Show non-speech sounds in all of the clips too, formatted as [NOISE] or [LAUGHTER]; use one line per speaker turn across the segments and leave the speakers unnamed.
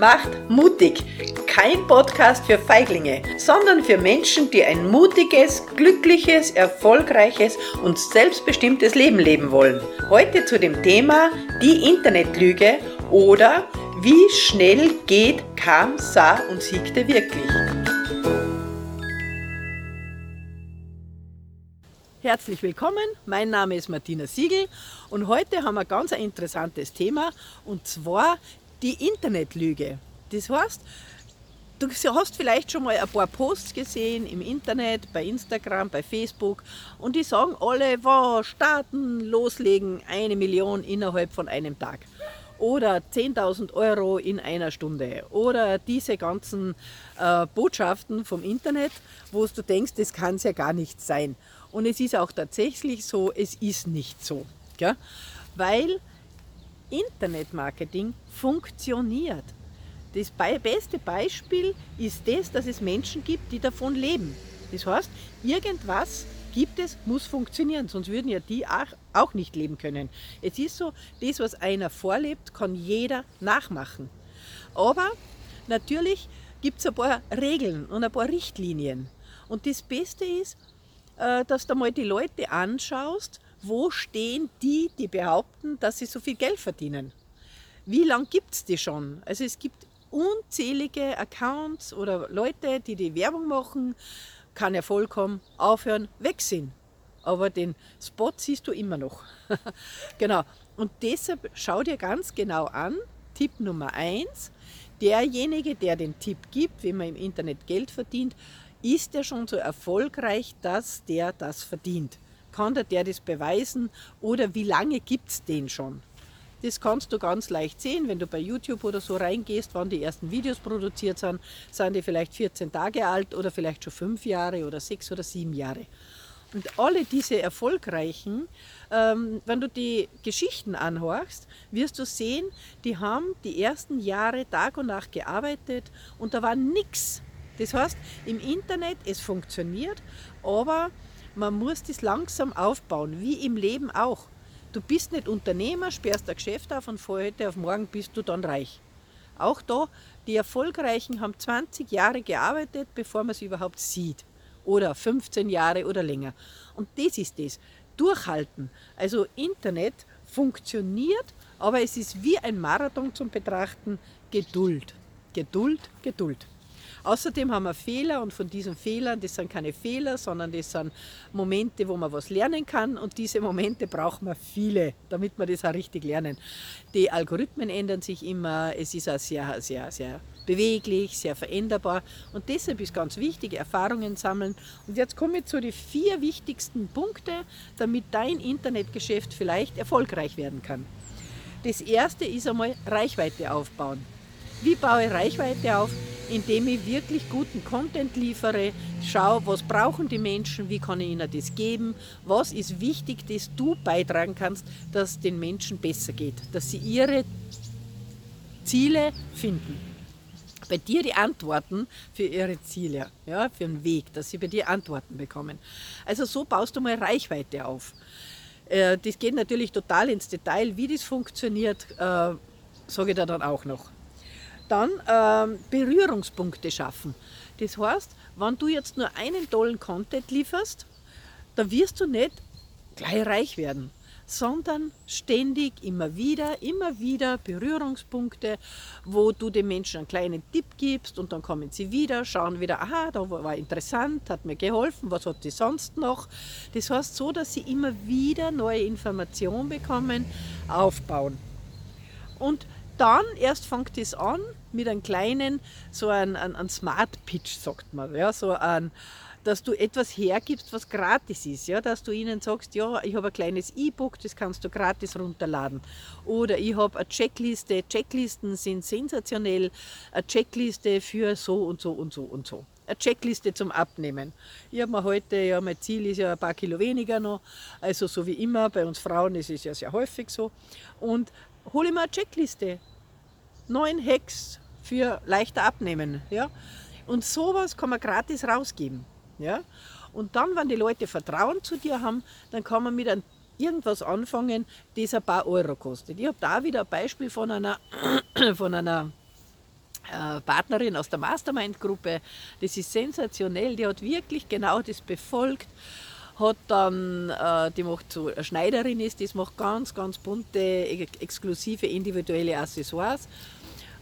macht mutig. Kein Podcast für Feiglinge, sondern für Menschen, die ein mutiges, glückliches, erfolgreiches und selbstbestimmtes Leben leben wollen. Heute zu dem Thema die Internetlüge oder wie schnell geht, kam, sah und siegte wirklich. Herzlich willkommen, mein Name ist Martina Siegel und heute haben wir ganz ein interessantes Thema und zwar die Internetlüge. Das heißt, du hast vielleicht schon mal ein paar Posts gesehen im Internet, bei Instagram, bei Facebook und die sagen alle, wow, starten, loslegen, eine Million innerhalb von einem Tag. Oder 10.000 Euro in einer Stunde. Oder diese ganzen äh, Botschaften vom Internet, wo du denkst, das kann es ja gar nicht sein. Und es ist auch tatsächlich so, es ist nicht so. Gell? Weil Internetmarketing funktioniert. Das beste Beispiel ist das, dass es Menschen gibt, die davon leben. Das heißt, irgendwas gibt es, muss funktionieren, sonst würden ja die auch nicht leben können. Es ist so, das, was einer vorlebt, kann jeder nachmachen. Aber natürlich gibt es ein paar Regeln und ein paar Richtlinien. Und das Beste ist, äh, dass du mal die Leute anschaust, wo stehen die, die behaupten, dass sie so viel Geld verdienen? Wie lange gibt es die schon? Also es gibt unzählige Accounts oder Leute, die die Werbung machen, kann ja vollkommen aufhören, weg sind. Aber den Spot siehst du immer noch. [LAUGHS] genau. Und deshalb schau dir ganz genau an, Tipp Nummer eins, derjenige, der den Tipp gibt, wie man im Internet Geld verdient, ist er schon so erfolgreich, dass der das verdient. Kann der, der das beweisen oder wie lange gibt es den schon? Das kannst du ganz leicht sehen, wenn du bei YouTube oder so reingehst, wann die ersten Videos produziert sind, sind die vielleicht 14 Tage alt oder vielleicht schon fünf Jahre oder sechs oder sieben Jahre. Und alle diese erfolgreichen, ähm, wenn du die Geschichten anhörst, wirst du sehen, die haben die ersten Jahre Tag und Nacht gearbeitet und da war nichts. Das heißt, im Internet, es funktioniert, aber man muss das langsam aufbauen, wie im Leben auch. Du bist nicht Unternehmer, sperrst ein Geschäft auf und von heute auf morgen bist du dann reich. Auch da, die Erfolgreichen haben 20 Jahre gearbeitet, bevor man sie überhaupt sieht. Oder 15 Jahre oder länger. Und das ist das. Durchhalten. Also Internet funktioniert, aber es ist wie ein Marathon zum Betrachten. Geduld. Geduld, Geduld. Außerdem haben wir Fehler und von diesen Fehlern, das sind keine Fehler, sondern das sind Momente, wo man was lernen kann und diese Momente braucht man viele, damit wir das auch richtig lernen. Die Algorithmen ändern sich immer, es ist auch sehr, sehr, sehr beweglich, sehr veränderbar und deshalb ist ganz wichtig, Erfahrungen sammeln. Und jetzt komme ich zu den vier wichtigsten Punkten, damit dein Internetgeschäft vielleicht erfolgreich werden kann. Das erste ist einmal Reichweite aufbauen. Wie baue ich Reichweite auf? Indem ich wirklich guten Content liefere, schaue, was brauchen die Menschen, wie kann ich ihnen das geben, was ist wichtig, dass du beitragen kannst, dass es den Menschen besser geht, dass sie ihre Ziele finden. Bei dir die Antworten für ihre Ziele, ja, für den Weg, dass sie bei dir Antworten bekommen. Also so baust du mal Reichweite auf. Äh, das geht natürlich total ins Detail, wie das funktioniert, äh, sage ich da dann auch noch. Dann ähm, Berührungspunkte schaffen. Das heißt, wenn du jetzt nur einen tollen Content lieferst, dann wirst du nicht gleich reich werden, sondern ständig, immer wieder, immer wieder Berührungspunkte, wo du den Menschen einen kleinen Tipp gibst und dann kommen sie wieder, schauen wieder, aha, da war interessant, hat mir geholfen, was hat die sonst noch. Das heißt so, dass sie immer wieder neue Informationen bekommen, aufbauen. Und dann erst fängt es an mit einem kleinen, so ein, ein, ein Smart Pitch, sagt man, ja, so ein, dass du etwas hergibst, was gratis ist, ja, dass du ihnen sagst, ja, ich habe ein kleines E-Book, das kannst du gratis runterladen. Oder ich habe eine Checkliste, Checklisten sind sensationell, eine Checkliste für so und so und so und so. Eine Checkliste zum Abnehmen. Ich habe mir heute, ja, mein Ziel ist ja ein paar Kilo weniger noch, also so wie immer, bei uns Frauen ist es ja sehr häufig so. Und hole mir eine Checkliste. Neun Hacks für leichter Abnehmen. Ja? Und sowas kann man gratis rausgeben. Ja? Und dann, wenn die Leute Vertrauen zu dir haben, dann kann man mit einem irgendwas anfangen, das ein paar Euro kostet. Ich habe da wieder ein Beispiel von einer, [CLEARS THROAT] von einer äh, Partnerin aus der Mastermind-Gruppe. Das ist sensationell, die hat wirklich genau das befolgt. Hat dann, äh, die macht so eine Schneiderin ist, das macht ganz, ganz bunte, exklusive, individuelle Accessoires.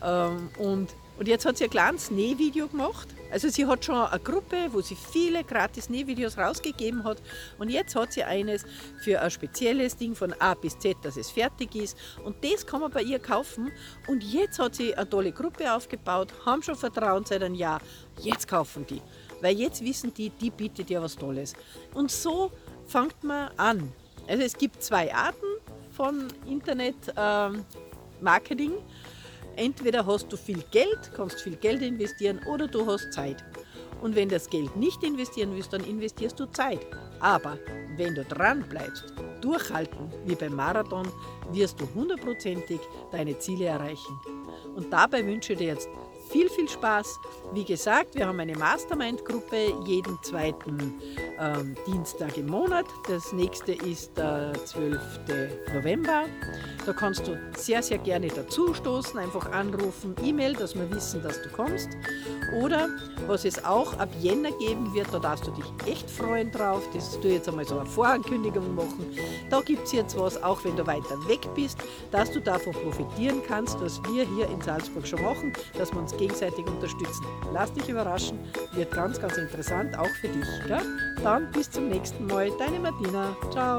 Ähm, und und jetzt hat sie ein kleines Nähvideo gemacht. Also sie hat schon eine Gruppe, wo sie viele gratis Nähvideos rausgegeben hat. Und jetzt hat sie eines für ein spezielles Ding von A bis Z, dass es fertig ist. Und das kann man bei ihr kaufen. Und jetzt hat sie eine tolle Gruppe aufgebaut, haben schon Vertrauen seit einem Jahr. Jetzt kaufen die. Weil jetzt wissen die, die bietet ja was Tolles. Und so fängt man an. Also es gibt zwei Arten von Internet-Marketing. Ähm, Entweder hast du viel Geld, kannst viel Geld investieren oder du hast Zeit. Und wenn das Geld nicht investieren willst, dann investierst du Zeit. Aber wenn du dran bleibst, durchhalten, wie beim Marathon, wirst du hundertprozentig deine Ziele erreichen. Und dabei wünsche ich dir jetzt viel, viel Spaß. Wie gesagt, wir haben eine Mastermind-Gruppe jeden zweiten ähm, Dienstag im Monat. Das nächste ist der 12. November. Da kannst du sehr, sehr gerne dazu stoßen, einfach anrufen, E-Mail, dass wir wissen, dass du kommst. Oder was es auch ab Jänner geben wird, da darfst du dich echt freuen drauf. Das du jetzt einmal so eine Vorankündigung machen. Da gibt es jetzt was, auch wenn du weiter weg bist, dass du davon profitieren kannst, was wir hier in Salzburg schon machen, dass wir uns gegenseitig unterstützen. Lass dich überraschen, wird ganz, ganz interessant, auch für dich. Gell? Dann bis zum nächsten Mal, deine Martina. Ciao.